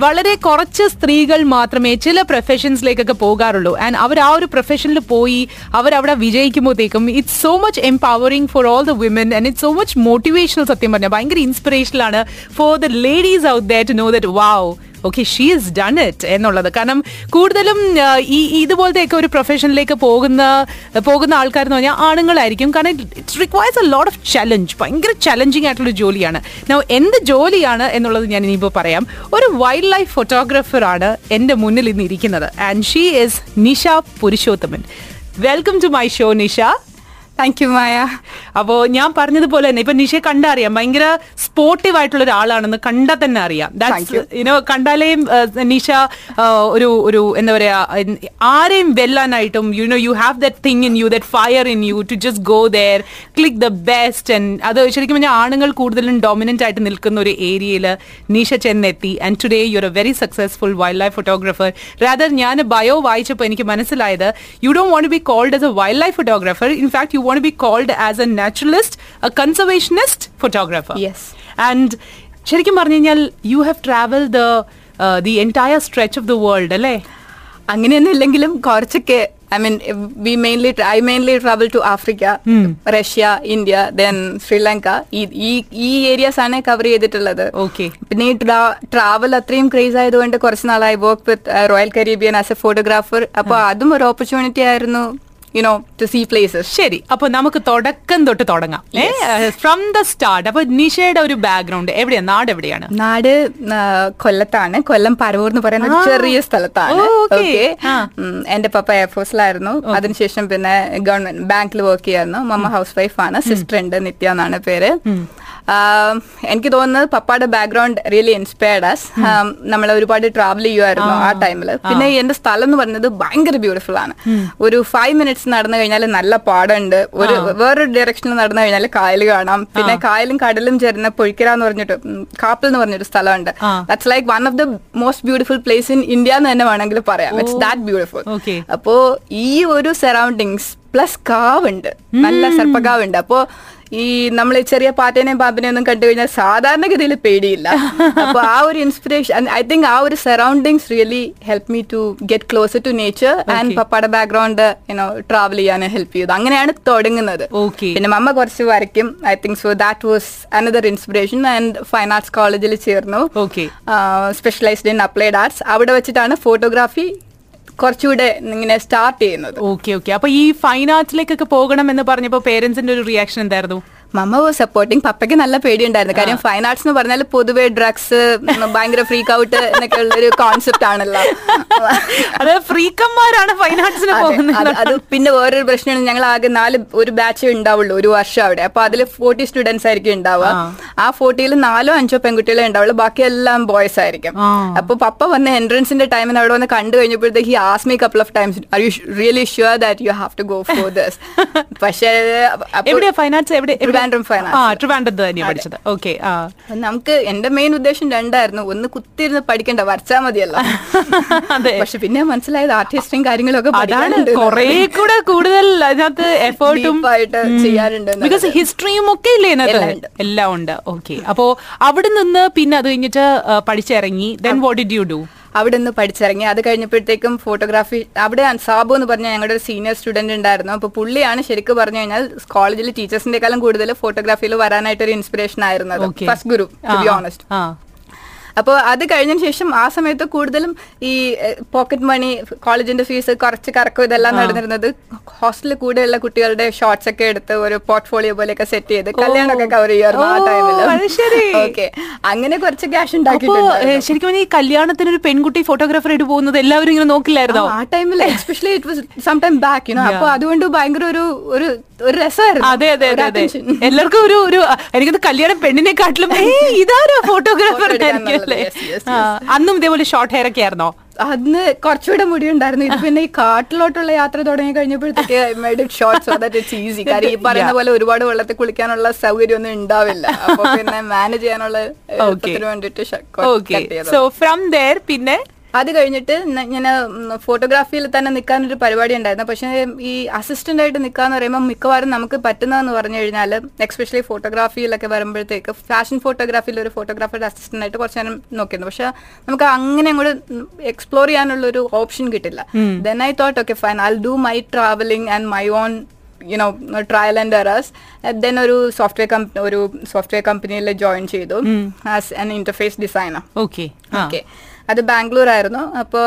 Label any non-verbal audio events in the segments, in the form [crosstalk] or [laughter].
വളരെ കുറച്ച് സ്ത്രീകൾ മാത്രമേ ചില പ്രൊഫഷൻസിലേക്കൊക്കെ പോകാറുള്ളൂ. ആൻഡ് അവർ ആ ഒരു പ്രൊഫഷനിൽ പോയി അവർ അവിടെ വിജയിക്കുമ്പോഴത്തേക്കും it's so much empowering for all the women and it's so much motivational സത്യം പറഞ്ഞാൽ ഭയങ്കര ആണ് for the ladies out that to know that wow okay she is done it എന്നുള്ളത്. കാരണം കൂടുതലും ഈ ഇതുപോലത്തെ ഇതുപോലത്തെയൊക്കെ ഒരു പ്രൊഫഷനിലേക്ക് പോകുന്ന പോകുന്ന ആൾക്കാർ എന്ന് പറഞ്ഞാൽ ആണുങ്ങളായിരിക്കും. കാരണം it's requires a lot of challenge ഭയങ്കര ചലഞ്ചിങ് ആയിട്ടുള്ള ജോലിയാണ്. എന്ത് ജോലിയാണ് എന്നുള്ളത് ഞാൻ ഇനിയിപ്പോൾ പറയാം. ഒരു വൈൽഡ് ലൈഫ് ഫോട്ടോഗ്രാഫറാണ് എന്റെ മുന്നിൽ ഇന്ന് ഇരിക്കുന്നത്. And she is Nisha Purushothaman. Welcome to my show Nisha. Thank you Maya അപ്പോ ഞാൻ പറഞ്ഞതുപോലെ തന്നെ ഇപ്പൊ നിഷയെ കണ്ട അറിയാം ഭയങ്കര സ്പോർട്ടീവ് ആയിട്ടുള്ള ഒരാളാണെന്ന് കണ്ടാൽ തന്നെ അറിയാം. ഇനോ. യുനോ കണ്ടാലേയും നിഷ ഒരു ഒരു എന്താ പറയാ ആരെയും വെല്ലാനായിട്ടും you know you have that thing in you that fire in you to just go there click the best and അത് ശരിക്കും പറഞ്ഞാൽ ആണുങ്ങൾ കൂടുതലും ഡോമിനന്റ് ആയിട്ട് നിൽക്കുന്ന ഒരു ഏരിയയിൽ Nisha ചെന്നെത്തി. And today you are a very successful wildlife photographer rather ഞാൻ ബയോ വായിച്ചപ്പോൾ എനിക്ക് മനസ്സിലായത് you don't want be called as a wildlife photographer in fact you to be called as a naturalist, a conservationist photographer. Yes. And ശരിക്കും പറഞ്ഞു കഴിഞ്ഞാൽ you have travel the the entire stretch of the world അല്ലേ? അങ്ങനെയൊന്നും ഇല്ലെങ്കിലും കുറച്ചൊക്കെ I mean we mainly I mainly travel to Africa Russia India then Sri Lanka ഈ ഈ areas ആണ് കവർ ചെയ്തിട്ടുള്ളത്. ഓക്കെ പിന്നെ ഈ ട്രാവൽ അത്രയും ക്രേസ് ആയതുകൊണ്ട് കുറച്ച് നാളായി work with Royal Caribbean as a photographer അപ്പോൾ അതും ഒരു ഓപ്പർച്യൂണിറ്റി ആയിരുന്നു. യുനോ ടു സീ പ്ലേസസ് ശരി അപ്പൊ നമുക്ക് തുടക്കം തൊട്ട് തുടങ്ങാം. ഫ്രം ദ സ്റ്റാർട്ട് അപ്പൊ നിഷയുടെ ഒരു ബാക്ക്ഗ്രൗണ്ട് എവിടെയാണ് നാട് എവിടെയാണ്? നാട് കൊല്ലത്താണ്. കൊല്ലം പരവൂർ എന്ന് പറയുന്ന ഒരു. ചെറിയ സ്ഥലത്താണ്. ഓക്കെ. എന്റെ പപ്പ എയർഫോഴ്സിലായിരുന്നു അതിനുശേഷം പിന്നെ ഗവൺമെന്റ് ബാങ്കിൽ വർക്ക് ചെയ്യായിരുന്നു. മമ്മ ഹൗസ് വൈഫ് ആണ്. സിസ്റ്റർ ഉണ്ട് നിത്യ എന്നാണ് പേര്. എനിക്ക് തോന്നുന്നത് പപ്പയുടെ ബാക്ക്ഗ്രൗണ്ട് റിയലി ഇൻസ്പയർഡ് അസ് നമ്മൾ ഒരുപാട് ട്രാവൽ ചെയ്യുമായിരുന്നു ആ. ടൈമിൽ പിന്നെ എന്റെ സ്ഥലം എന്ന് പറയുന്നത് ഭയങ്കര ബ്യൂട്ടിഫുൾ ആണ്. ഒരു ഫൈവ് മിനിറ്റ്സ് നടന്നു കഴിഞ്ഞാൽ നല്ല പാടമുണ്ട് ഒരു വേറൊരു ഡയറക്ഷനിൽ നടന്നു കഴിഞ്ഞാൽ കായൽ കാണാം. പിന്നെ കായലും കടലും ചേരുന്ന പൊഴിക്കര എന്ന് പറഞ്ഞിട്ട് കാപ്പൽ കാപ്പിൽ എന്ന് പറഞ്ഞൊരു സ്ഥലമുണ്ട്. That's like one of the most beautiful place in India എന്ന് തന്നെ വേണമെങ്കിൽ പറയാം. ഇറ്റ്സ് ദാറ്റ് ബ്യൂട്ടിഫുൾ അപ്പോ ഈ ഒരു സറൗണ്ടിങ്സ് പ്ലസ് കാവുണ്ട്. നല്ല സർപ്പകാവുണ്ട് അപ്പോ ഈ നമ്മൾ ചെറിയ പാറ്റേനെയും പാമ്പിനെ ഒന്നും കണ്ടു കഴിഞ്ഞാൽ സാധാരണഗതിയിൽ പേടിയില്ല. അപ്പൊ ആ ഒരു ഇൻസ്പിറേഷൻ ഐ തിങ്ക് ആ ഒരു surroundings really help me to get closer to nature and. പപ്പയുടെ ബാക്ക്ഗ്രൗണ്ട് യുനോ ട്രാവൽ ചെയ്യാൻ ഹെൽപ്പ് ചെയ്തു. അങ്ങനെയാണ് തുടങ്ങുന്നത്. പിന്നെ മമ്മ കുറച്ച് വരയ്ക്കും. I think so that was another inspiration and fine arts കോളേജിൽ ചേർന്നു. Okay specialised in applied arts അവിടെ വെച്ചിട്ടാണ് ഫോട്ടോഗ്രാഫി കുറച്ചുകൂടെ ഇങ്ങനെ സ്റ്റാർട്ട് ചെയ്യുന്നത്. ഓക്കെ ഓക്കെ അപ്പൊ ഈ ഫൈൻ ആർട്സിലേക്കൊക്കെ പോകണം എന്ന് പറഞ്ഞപ്പോ പേരൻസിന്റെ ഒരു റിയാക്ഷൻ എന്തായിരുന്നു? മമ്മ വാസ് സപ്പോർട്ടിങ് പപ്പയ്ക്ക് നല്ല പേടിയുണ്ടായിരുന്നു. കാര്യം ഫൈൻ ആർട്സ് എന്ന് പറഞ്ഞാൽ പൊതുവെ ഡ്രഗ്സ് ഭയങ്കര ഫ്രീക്ക് ഔട്ട് എന്നൊക്കെ ഉള്ള ഒരു കോൺസെപ്റ്റ് ആണല്ലോ അത് ഫ്രീക്കന്മാരാണ് ഫൈൻ ആർട്സിന് പോകുന്നത്. അത് പിന്നെ വേറൊരു പ്രശ്നമാണ്. ഞങ്ങൾ ആകെ നാല് ഒരു ബാച്ചേ ഉണ്ടാവുള്ളൂ ഒരു വർഷം അവിടെ. അപ്പൊ അതിൽ ഫോർട്ടി സ്റ്റുഡൻസ് ആയിരിക്കും ഉണ്ടാവുക. ആ ഫോർട്ടിയിൽ നാലോ അഞ്ചോ പെൺകുട്ടികളെ ഉണ്ടാവുള്ളൂ. ബാക്കിയെല്ലാം ബോയ്സ് ആയിരിക്കും. അപ്പൊ പപ്പ വന്ന എൻട്രൻസിന്റെ ടൈമിൽ അവിടെ വന്ന് കണ്ടു കഴിഞ്ഞപ്പോഴത്തേക്ക് he as me couple of times are you really sure that you have to go for this പക്ഷേ ഫൈനാൻസ് പഠിച്ചത്. ഓക്കെ നമുക്ക് എന്റെ മെയിൻ ഉദ്ദേശം രണ്ടായിരുന്നു. ഒന്ന് കുത്തിരുന്ന് പഠിക്കണ്ട വരച്ചാ മതിയല്ലോ. [laughs] പക്ഷെ പിന്നെ മനസ്സിലായത് ആർട്ടിസ്റ്റും കാര്യങ്ങളൊക്കെ കൊറേ കൂടെ കൂടുതൽ അതിനകത്ത് എഫേർട്ടും Deep ചെയ്യാനുണ്ട് ബിക്കോസ് ഹിസ്റ്ററിയും ഒക്കെ ഇല്ലേ എല്ലാം ഉണ്ട്. ഓക്കെ അപ്പോ അവിടെ നിന്ന് പിന്നെ അത് കഴിഞ്ഞിട്ട് പഠിച്ചിറങ്ങി. Then what did you do അവിടെ നിന്ന് പഠിച്ചിറങ്ങി. അത് കഴിഞ്ഞപ്പോഴത്തേക്കും ഫോട്ടോഗ്രാഫി അവിടെ സാബു എന്ന് പറഞ്ഞ ഞങ്ങളുടെ ഒരു സീനിയർ സ്റ്റുഡന്റ് ഉണ്ടായിരുന്നു. അപ്പോൾ പുള്ളിയാണ് ശരിക്കും പറഞ്ഞു കഴിഞ്ഞാൽ കോളേജിൽ ടീച്ചേഴ്സിന്റെക്കാളും കൂടുതൽ ഫോട്ടോഗ്രാഫിയിൽ വരാനായിട്ട് ഒരു ഇൻസ്പിറേഷൻ ആയിരുന്നത്. First guru to be honest ആ. അപ്പോൾ അത് കഴിഞ്ഞതിന് ശേഷം ആ സമയത്ത് കൂടുതലും ഈ പോക്കറ്റ് മണി കോളേജിന്റെ ഫീസ് കുറച്ച് കറക്കും ഇതെല്ലാം നടന്നിരുന്നത് ഹോസ്റ്റലിൽ കൂടെയുള്ള കുട്ടികളുടെ ഷോർട്സ് ഒക്കെ എടുത്ത് ഒരു പോർട്ട്ഫോളിയോ പോലെയൊക്കെ സെറ്റ് ചെയ്ത് കല്യാണമൊക്കെ കവർ ചെയ്യാറുണ്ട് ആ ടൈമിൽ. ഓക്കെ അങ്ങനെ കുറച്ച് ക്യാഷ് ഉണ്ടാക്കിയിട്ടുണ്ട്. ശരിക്കും ഈ കല്യാണത്തിന് ഒരു പെൺകുട്ടി ഫോട്ടോഗ്രാഫർ ആയിട്ട് പോകുന്നത് എല്ലാവരും ഇങ്ങനെ നോക്കില്ലായിരുന്നോ? ആ ടൈമിൽ especially it was some time back അപ്പോൾ അപ്പൊ അതുകൊണ്ട് ഭയങ്കര ഒരു ഒരു ഒരു രസമായിരുന്നു. അതെ അതെ അതെ അതെ. [laughs] എല്ലാവർക്കും ഒരു ഒരു എനിക്കത് കല്യാണം പെണ്ണിനെക്കാട്ടിലും കാട്ടിലും [laughs] ഇതാരോ ഫോട്ടോഗ്രാഫർ അന്നും ഇതേപോലെ ഷോർട്ട് ഹെയർ ഒക്കെ ആയിരുന്നോ? അന്ന് കുറച്ചുകൂടെ മുടി ഉണ്ടായിരുന്നു. ഇത് പിന്നെ ഈ കാട്ടിലോട്ടുള്ള യാത്ര തുടങ്ങി കഴിഞ്ഞപ്പോഴത്തേക്ക് it short so that it's easy കാര്യം ഈ പറയുന്ന പോലെ ഒരുപാട് വെള്ളത്തിൽ കുളിക്കാനുള്ള സൗകര്യം ഒന്നും ഉണ്ടാവില്ല. അപ്പൊ [laughs] പിന്നെ മാനേജ് ചെയ്യാനുള്ള വേണ്ടിട്ട് സോ ഫ്രം ദർ പിന്നെ അത് കഴിഞ്ഞിട്ട് ഞാൻ ഫോട്ടോഗ്രാഫിയിൽ തന്നെ നിൽക്കാൻ ഒരു പരിപാടി ഉണ്ടായിരുന്നു. പക്ഷേ ഈ അസിസ്റ്റന്റ് ആയിട്ട് നിൽക്കാന്ന് പറയുമ്പോൾ മിക്കവാറും നമുക്ക് പറ്റുന്നതെന്ന് പറഞ്ഞു കഴിഞ്ഞാൽ എക്സ്പെഷ്യലി ഫോട്ടോഗ്രാഫിയിലൊക്കെ വരുമ്പോഴത്തേക്ക് ഫാഷൻ ഫോട്ടോഗ്രാഫിയിൽ ഒരു ഫോട്ടോഗ്രാഫറുടെ അസിസ്റ്റന്റ് ആയിട്ട് കുറച്ച് നേരം നോക്കിയിരുന്നു. പക്ഷെ നമുക്ക് അങ്ങനെ അങ്ങോട്ട് എക്സ്പ്ലോർ ചെയ്യാനുള്ള ഒരു ഓപ്ഷൻ കിട്ടില്ല. Then I thought okay fine I do my travelling and my own you know trial and errors then ഒരു സോഫ്റ്റ്വെയർ കമ്പനി ഒരു സോഫ്റ്റ്വെയർ കമ്പനിയിൽ ജോയിൻ ചെയ്തു as an interface designer okay okay അത് ബാംഗ്ലൂർ ആയിരുന്നു അപ്പോൾ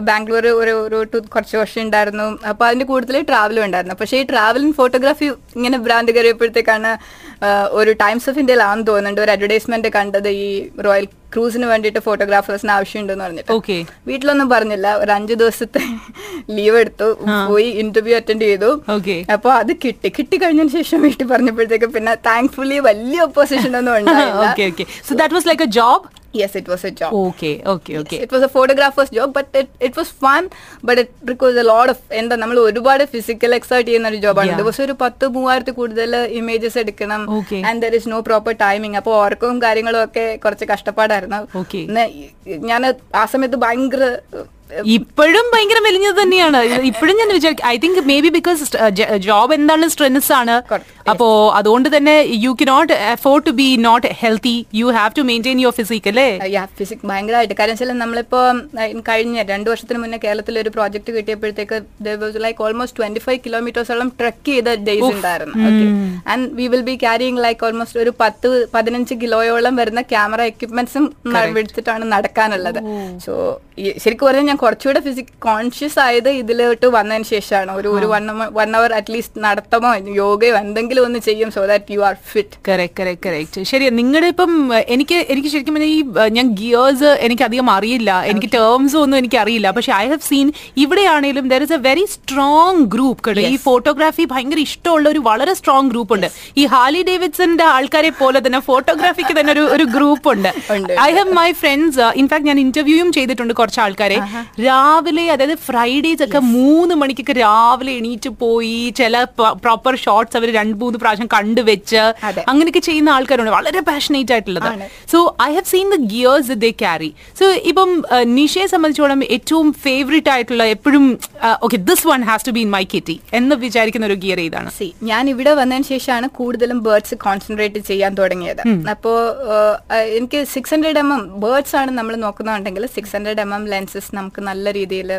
ബാംഗ്ലൂർ ഒരു ഒരു ടു- കുറച്ച് വർഷം ഉണ്ടായിരുന്നു. അപ്പോൾ അതിന്റെ കൂടുതൽ ട്രാവലും ഉണ്ടായിരുന്നു. പക്ഷേ ഈ ട്രാവലിംഗ് ഫോട്ടോഗ്രാഫി ഇങ്ങനെ ബ്രാൻഡ് കയറിയപ്പോഴത്തേക്കാണ് ഒരു ടൈംസ് ഓഫ് ഇന്ത്യയിലാണെന്ന് തോന്നുന്നുണ്ട്. ഒരു അഡ്വർടൈസ്മെന്റ് കണ്ടത് ഈ റോയൽ ക്രൂസിന് വേണ്ടിയിട്ട് ഫോട്ടോഗ്രാഫേഴ്സിന് ആവശ്യമുണ്ടെന്ന് പറഞ്ഞിട്ട്. ഓക്കെ വീട്ടിലൊന്നും പറഞ്ഞില്ല. ഒരു അഞ്ചു ദിവസത്തെ [laughs] ലീവ് എടുത്തു. പോയി ഇന്റർവ്യൂ അറ്റൻഡ് ചെയ്തു. ഓക്കെ അപ്പൊ അത് കിട്ടി. കിട്ടി കഴിഞ്ഞതിന് ശേഷം വീട്ടിൽ പറഞ്ഞപ്പോഴത്തേക്ക് പിന്നെ താങ്ക്ഫുള്ളി വലിയ ഒപ്പോസിഷൻ ഒന്നും [laughs] ഉണ്ടായില്ല. So that was like a job yes a job. Okay, okay, okay. Yes, it was a photographer's job, but it, it was fun, but it requires a lot of എന്താ നമ്മൾ ഒരുപാട് physical excite ചെയ്യുന്ന ഒരു ജോബാണ് ദിവസം ഒരു പത്ത് മൂവായിരത്തി കൂടുതൽ ഇമേജസ് എടുക്കണം. And there is no proper timing അപ്പോൾ ഉറക്കവും കാര്യങ്ങളും ഒക്കെ കുറച്ച് കഷ്ടപ്പാടായിരുന്നു. ഞാൻ ആ സമയത്ത് ഭയങ്കര ഇപ്പോഴും ഭയങ്കര മെലിഞ്ഞത് തന്നെയാണ്. ഇപ്പോഴും ഞാൻ വിചാരിക്കും I think maybe because job എന്താണ് സ്ട്രെസ് ആണ്. അപ്പോ അതുകൊണ്ട് തന്നെ you can not afford to be not healthy you have to maintain your physique അല്ലേ ഫിസിക് ഭയങ്കരമായിട്ട്. കാരണം വെച്ചാൽ നമ്മളിപ്പോ കഴിഞ്ഞ രണ്ടു വർഷത്തിന് മുന്നേ കേരളത്തിൽ ഒരു പ്രോജക്ട് കിട്ടിയപ്പോഴത്തേക്ക് ലൈക്ക് ഓൾമോസ്റ്റ് ട്വന്റി ഫൈവ് കിലോമീറ്റേഴ്സോളം ട്രക്ക് ചെയ്ത ഡേയ്സ് ഉണ്ടായിരുന്നു. And we will be carrying like almost ഒരു പത്ത് പതിനഞ്ച് കിലോയോളം വരുന്ന ക്യാമറ എക്യുപ്മെന്റ്സും എടുത്തിട്ടാണ് നടക്കാനുള്ളത്. സോ ശരിക്കും പറഞ്ഞാൽ ഞാൻ കുറച്ചുകൂടെ ഫിസിക് കോൺഷ്യസ് ആയത് ഇതിലോട്ട് വന്നതിന് ശേഷമാണ്. ഒരു ഒരു one one hour at least നടത്തമോ യോഗയോ എന്തെങ്കിലും ഒന്ന് ചെയ്യും so that you are fit correct correct correct ശരി നിങ്ങളുടെ ഇപ്പം എനിക്ക് എനിക്ക് ശരിക്കും പറഞ്ഞാൽ ഈ ഞാൻ ഗിയേഴ്സ് എനിക്ക് അധികം അറിയില്ല. എനിക്ക് ടേംസ് ഒന്നും എനിക്ക് അറിയില്ല. പക്ഷെ I have seen ഇവിടെയാണെങ്കിലും there is a very strong group കേട്ടോ ഈ ഫോട്ടോഗ്രാഫി ഭയങ്കര ഇഷ്ടമുള്ള ഒരു വളരെ സ്ട്രോങ് ഗ്രൂപ്പ് ഉണ്ട്. ഈ ഹാലി ഡേവിഡ്സന്റെ ആൾക്കാരെ പോലെ തന്നെ ഫോട്ടോഗ്രാഫിക്ക് തന്നെ ഒരു ഒരു ഗ്രൂപ്പ് ഉണ്ട്. [laughs] ഉണ്ട്, I have my friends in fact ഞാൻ ഇന്റർവ്യൂയും ചെയ്തിട്ടുണ്ട് കുറച്ച് ആൾക്കാരെ. രാവിലെ അതായത് ഫ്രൈഡേസ് ഒക്കെ മൂന്ന് മണിക്കൊക്കെ രാവിലെ എണീറ്റ് പോയി ചില പ്രോപ്പർ ഷോർട്സ് അവർ രണ്ട് മൂന്ന് പ്രാവശ്യം കണ്ടുവെച്ച്. അങ്ങനെയൊക്കെ ചെയ്യുന്ന ആൾക്കാരുണ്ട്. വളരെ പാഷനേറ്റ് ആയിട്ടുള്ളത്. So I have seen the gears they carry so ഇപ്പം നിഷയെ സംബന്ധിച്ചോളം ഏറ്റവും ഫേവറേറ്റ് ആയിട്ടുള്ള എപ്പോഴും okay this one has to be in my kitty എന്ന് വിചാരിക്കുന്ന ഒരു ഗിയർ ഏതാണ്? സി ഞാൻ ഇവിടെ വന്നതിന് ശേഷമാണ് കൂടുതലും ബേർഡ്സ് കോൺസെൻട്രേറ്റ് ചെയ്യാൻ തുടങ്ങിയത്. അപ്പോ എനിക്ക് six hundred M M birds ആണ് നമ്മൾ നോക്കുന്നുണ്ടെങ്കിൽ six hundred M M lenses നമുക്ക് നല്ല രീതിയിൽ.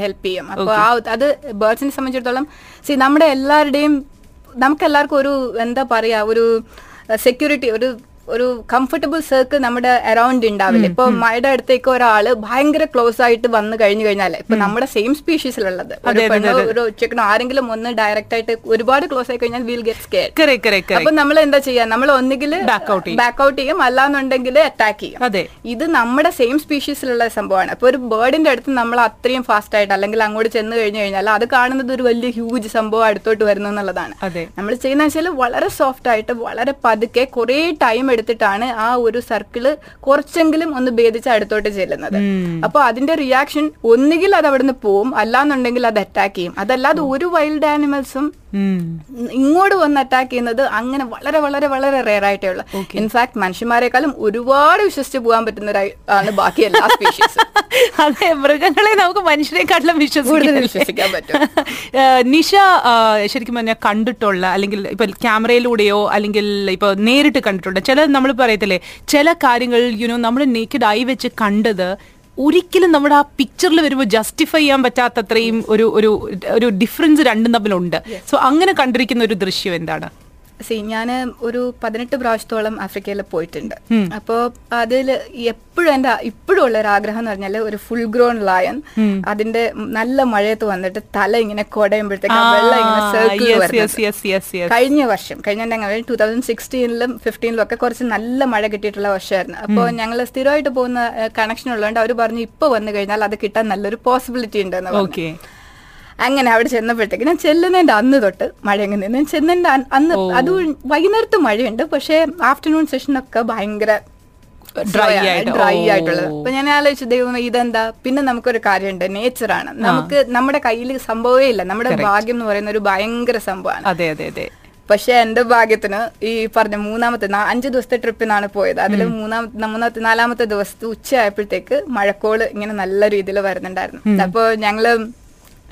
ഹെൽപ്പ് ചെയ്യും അപ്പൊ ആ അത് ബേർഡ്സിനെ സംബന്ധിച്ചിടത്തോളം സി നമ്മുടെ എല്ലാവരുടെയും നമുക്ക് എല്ലാവർക്കും ഒരു എന്താ പറയാ ഒരു സെക്യൂരിറ്റി ഒരു ഒരു കംഫർട്ടബിൾ സർക്കിൾ നമ്മുടെ അറൌണ്ട് ഉണ്ടാവില്ല. ഇപ്പൊ മഴയുടെ അടുത്തേക്ക് ഒരാൾ ഭയങ്കര ക്ലോസ് ആയിട്ട് വന്നു കഴിഞ്ഞു കഴിഞ്ഞാൽ ഇപ്പൊ നമ്മുടെ സെയിം സ്പീഷീസിലുള്ളത് ഒരു പെണ്ണോ ഒരു ഉച്ചക്കണോ ആരെങ്കിലും ഒന്ന് ഡയറക്റ്റ് ആയിട്ട് ഒരുപാട് ക്ലോസ് ആയി കഴിഞ്ഞാൽ വിൽ ഗെറ്റ് സ്കെയർ അപ്പൊ നമ്മൾ എന്താ ചെയ്യാ? നമ്മൾ ഒന്നുകിൽ ബാക്ക്ഔട്ട് out ചെയ്യും. ബാക്ക് ഔട്ട് ചെയ്യും. അല്ലാന്നുണ്ടെങ്കിൽ അറ്റാക്ക് ചെയ്യും. ഇത് നമ്മുടെ സെയിം സ്പീഷീസിലുള്ള സംഭവമാണ്. അപ്പൊ ഒരു ബേർഡിന്റെ അടുത്ത് നമ്മൾ അത്രയും ഫാസ്റ്റ് ആയിട്ട് അല്ലെങ്കിൽ അങ്ങോട്ട് ചെന്ന് കഴിഞ്ഞു കഴിഞ്ഞാൽ അത് കാണുന്നത് ഒരു വലിയ ഹ്യൂജ് സംഭവം അടുത്തോട്ട് വരുന്നു എന്നുള്ളതാണ്. അതെ. നമ്മൾ ചെയ്യുന്ന വെച്ചാൽ വളരെ സോഫ്റ്റ് ആയിട്ട് വളരെ പതുക്കെ കുറെ ടൈം എടുത്തിട്ടാണ് ആ ഒരു സർക്കിൾ കുറച്ചെങ്കിലും ഒന്ന് ഭേദിച്ച് അടുത്തോട്ട് ചെല്ലുന്നത്. അപ്പൊ അതിന്റെ റിയാക്ഷൻ ഒന്നുകിൽ അത് അവിടുന്ന് പോവും അല്ലാന്നുണ്ടെങ്കിൽ അത് അറ്റാക്ക് ചെയ്യും. അതല്ലാതെ ഒരു വൈൽഡ് ആനിമൽസും. ഇങ്ങോട്ട് വന്ന് അറ്റാക്ക് ചെയ്യുന്നത് അങ്ങനെ വളരെ വളരെ വളരെ റെയർ ആയിട്ടേ ഉള്ളൂ. ഇൻഫാക്ട് മനുഷ്യന്മാരെക്കാളും ഒരുപാട് വിശ്വസിച്ച് പോകാൻ പറ്റുന്ന ആണ് ബാക്കി എല്ലാ സ്പീഷീസ് [laughs] അതെ മൃഗങ്ങളെ നമുക്ക് മനുഷ്യരെക്കാട്ടിലും വിശ്വസിക്കാൻ പറ്റും. [laughs] നിഷ ശരിക്കും പറഞ്ഞാൽ കണ്ടിട്ടുള്ള അല്ലെങ്കിൽ ഇപ്പൊ ക്യാമറയിലൂടെയോ അല്ലെങ്കിൽ ഇപ്പൊ നേരിട്ട് കണ്ടിട്ടുണ്ട് ചില നമ്മൾ പറയത്തില്ലേ ചില കാര്യങ്ങൾ യുനോ നമ്മൾ നേക്കഡ് ആയി വെച്ച് കണ്ടത് ഒരിക്കലും നമ്മുടെ ആ പിക്ചറിൽ വരുമ്പോൾ ജസ്റ്റിഫൈ ചെയ്യാൻ പറ്റാത്തത്രയും ഒരു ഒരു ഒരു ഡിഫറൻസ് രണ്ടും തമ്മിലുണ്ട്. സോ അങ്ങനെ കണ്ടിരിക്കുന്ന ഒരു ദൃശ്യം എന്താണ്? സി ഞാൻ ഒരു പതിനെട്ട് പ്രാവശ്യത്തോളം ആഫ്രിക്കയിൽ പോയിട്ടുണ്ട്. അപ്പോൾ അതിൽ എപ്പോഴും എന്റെ ഇപ്പോഴും ഉള്ള ഒരു ആഗ്രഹം എന്ന് പറഞ്ഞാൽ ഒരു ഫുൾ ഗ്രോൺ ലയൺ അതിന്റെ നല്ല മഴയത്ത് വന്നിട്ട് തല ഇങ്ങനെ കൊടയുമ്പോഴത്തേക്ക് വെള്ളം ഇങ്ങനെ സർക്കിൾ. കഴിഞ്ഞ വർഷം കഴിഞ്ഞ ടൂ തൗസൻഡ് സിക്സ്റ്റീനിലും ഫിഫ്റ്റീനിലും ഒക്കെ കുറച്ച് നല്ല മഴ കിട്ടിയിട്ടുള്ള വർഷമായിരുന്നു. അപ്പോൾ ഞങ്ങൾ സ്ഥിരമായിട്ട് പോകുന്ന കണക്ഷൻ ഉള്ളതുകൊണ്ട് അവർ പറഞ്ഞു ഇപ്പൊ വന്നു കഴിഞ്ഞാൽ അത് കിട്ടാൻ നല്ലൊരു പോസിബിലിറ്റി ഉണ്ടെന്ന് പറഞ്ഞു. ഓക്കെ അങ്ങനെ അവിടെ ചെന്നപ്പോഴത്തേക്ക് ഞാൻ ചെല്ലുന്നതിന്റെ അന്ന് തൊട്ട് മഴ അങ്ങ് നിന്ന് ചെന്നതിന്റെ അന്ന് അത് വൈകുന്നേരത്ത് മഴയുണ്ട്. പക്ഷേ ആഫ്റ്റർനൂൺ സെഷനൊക്കെ ഭയങ്കര ഡ്രൈ. ഡ്രൈ ആയിട്ടുള്ളത്. അപ്പൊ ഞാൻ ആലോചിച്ചു ദൈവം ഇതെന്താ? പിന്നെ നമുക്കൊരു കാര്യമുണ്ട്. നേച്ചറാണ് നമുക്ക് നമ്മുടെ കയ്യിൽ സംഭവമേ ഇല്ല. നമ്മുടെ ഭാഗ്യം എന്ന് പറയുന്ന ഒരു ഭയങ്കര സംഭവമാണ്. അതെ അതെ അതെ. പക്ഷെ എന്റെ ഭാഗ്യത്തിന് ഈ പറഞ്ഞ മൂന്നാമത്തെ അഞ്ചു അഞ്ച് ദിവസത്തെ ട്രിപ്പിനാണ് പോയത്. അതിൽ മൂന്നാമത്തെ മൂന്നാമത്തെ നാലാമത്തെ ദിവസത്തെ ഉച്ചയായപ്പോഴത്തേക്ക് മഴക്കോൾ ഇങ്ങനെ നല്ല രീതിയിൽ വരുന്നുണ്ടായിരുന്നു. അപ്പോൾ ഞങ്ങൾ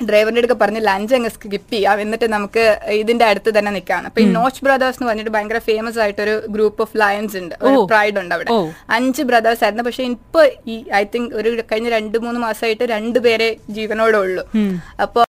ഡ്രൈവറിന്റെ അടുക്ക പറഞ്ഞ് ലഞ്ച് അങ്ങ് സ്കിപ്പ് ചെയ്യാം എന്നിട്ട് നമുക്ക് ഇതിന്റെ അടുത്ത് തന്നെ നിൽക്കാം അപ്പൊ ഈ നോച്ച് ബ്രദേഴ്സ് എന്ന് പറഞ്ഞിട്ട് ഭയങ്കര ഫേമസ് ആയിട്ടൊരു ഗ്രൂപ്പ് ഓഫ് ലയൻസ് ഉണ്ട്. ഒരു പ്രൈഡ് ഉണ്ട് അവിടെ. അഞ്ച് ബ്രദേഴ്സ് ആയിരുന്നു. പക്ഷെ ഇപ്പൊ ഈ ഐ തിങ്ക് ഒരു കഴിഞ്ഞ രണ്ട് മൂന്ന് മാസമായിട്ട് രണ്ടുപേരെ ജീവനോടെ ഉള്ളൂ. അപ്പൊ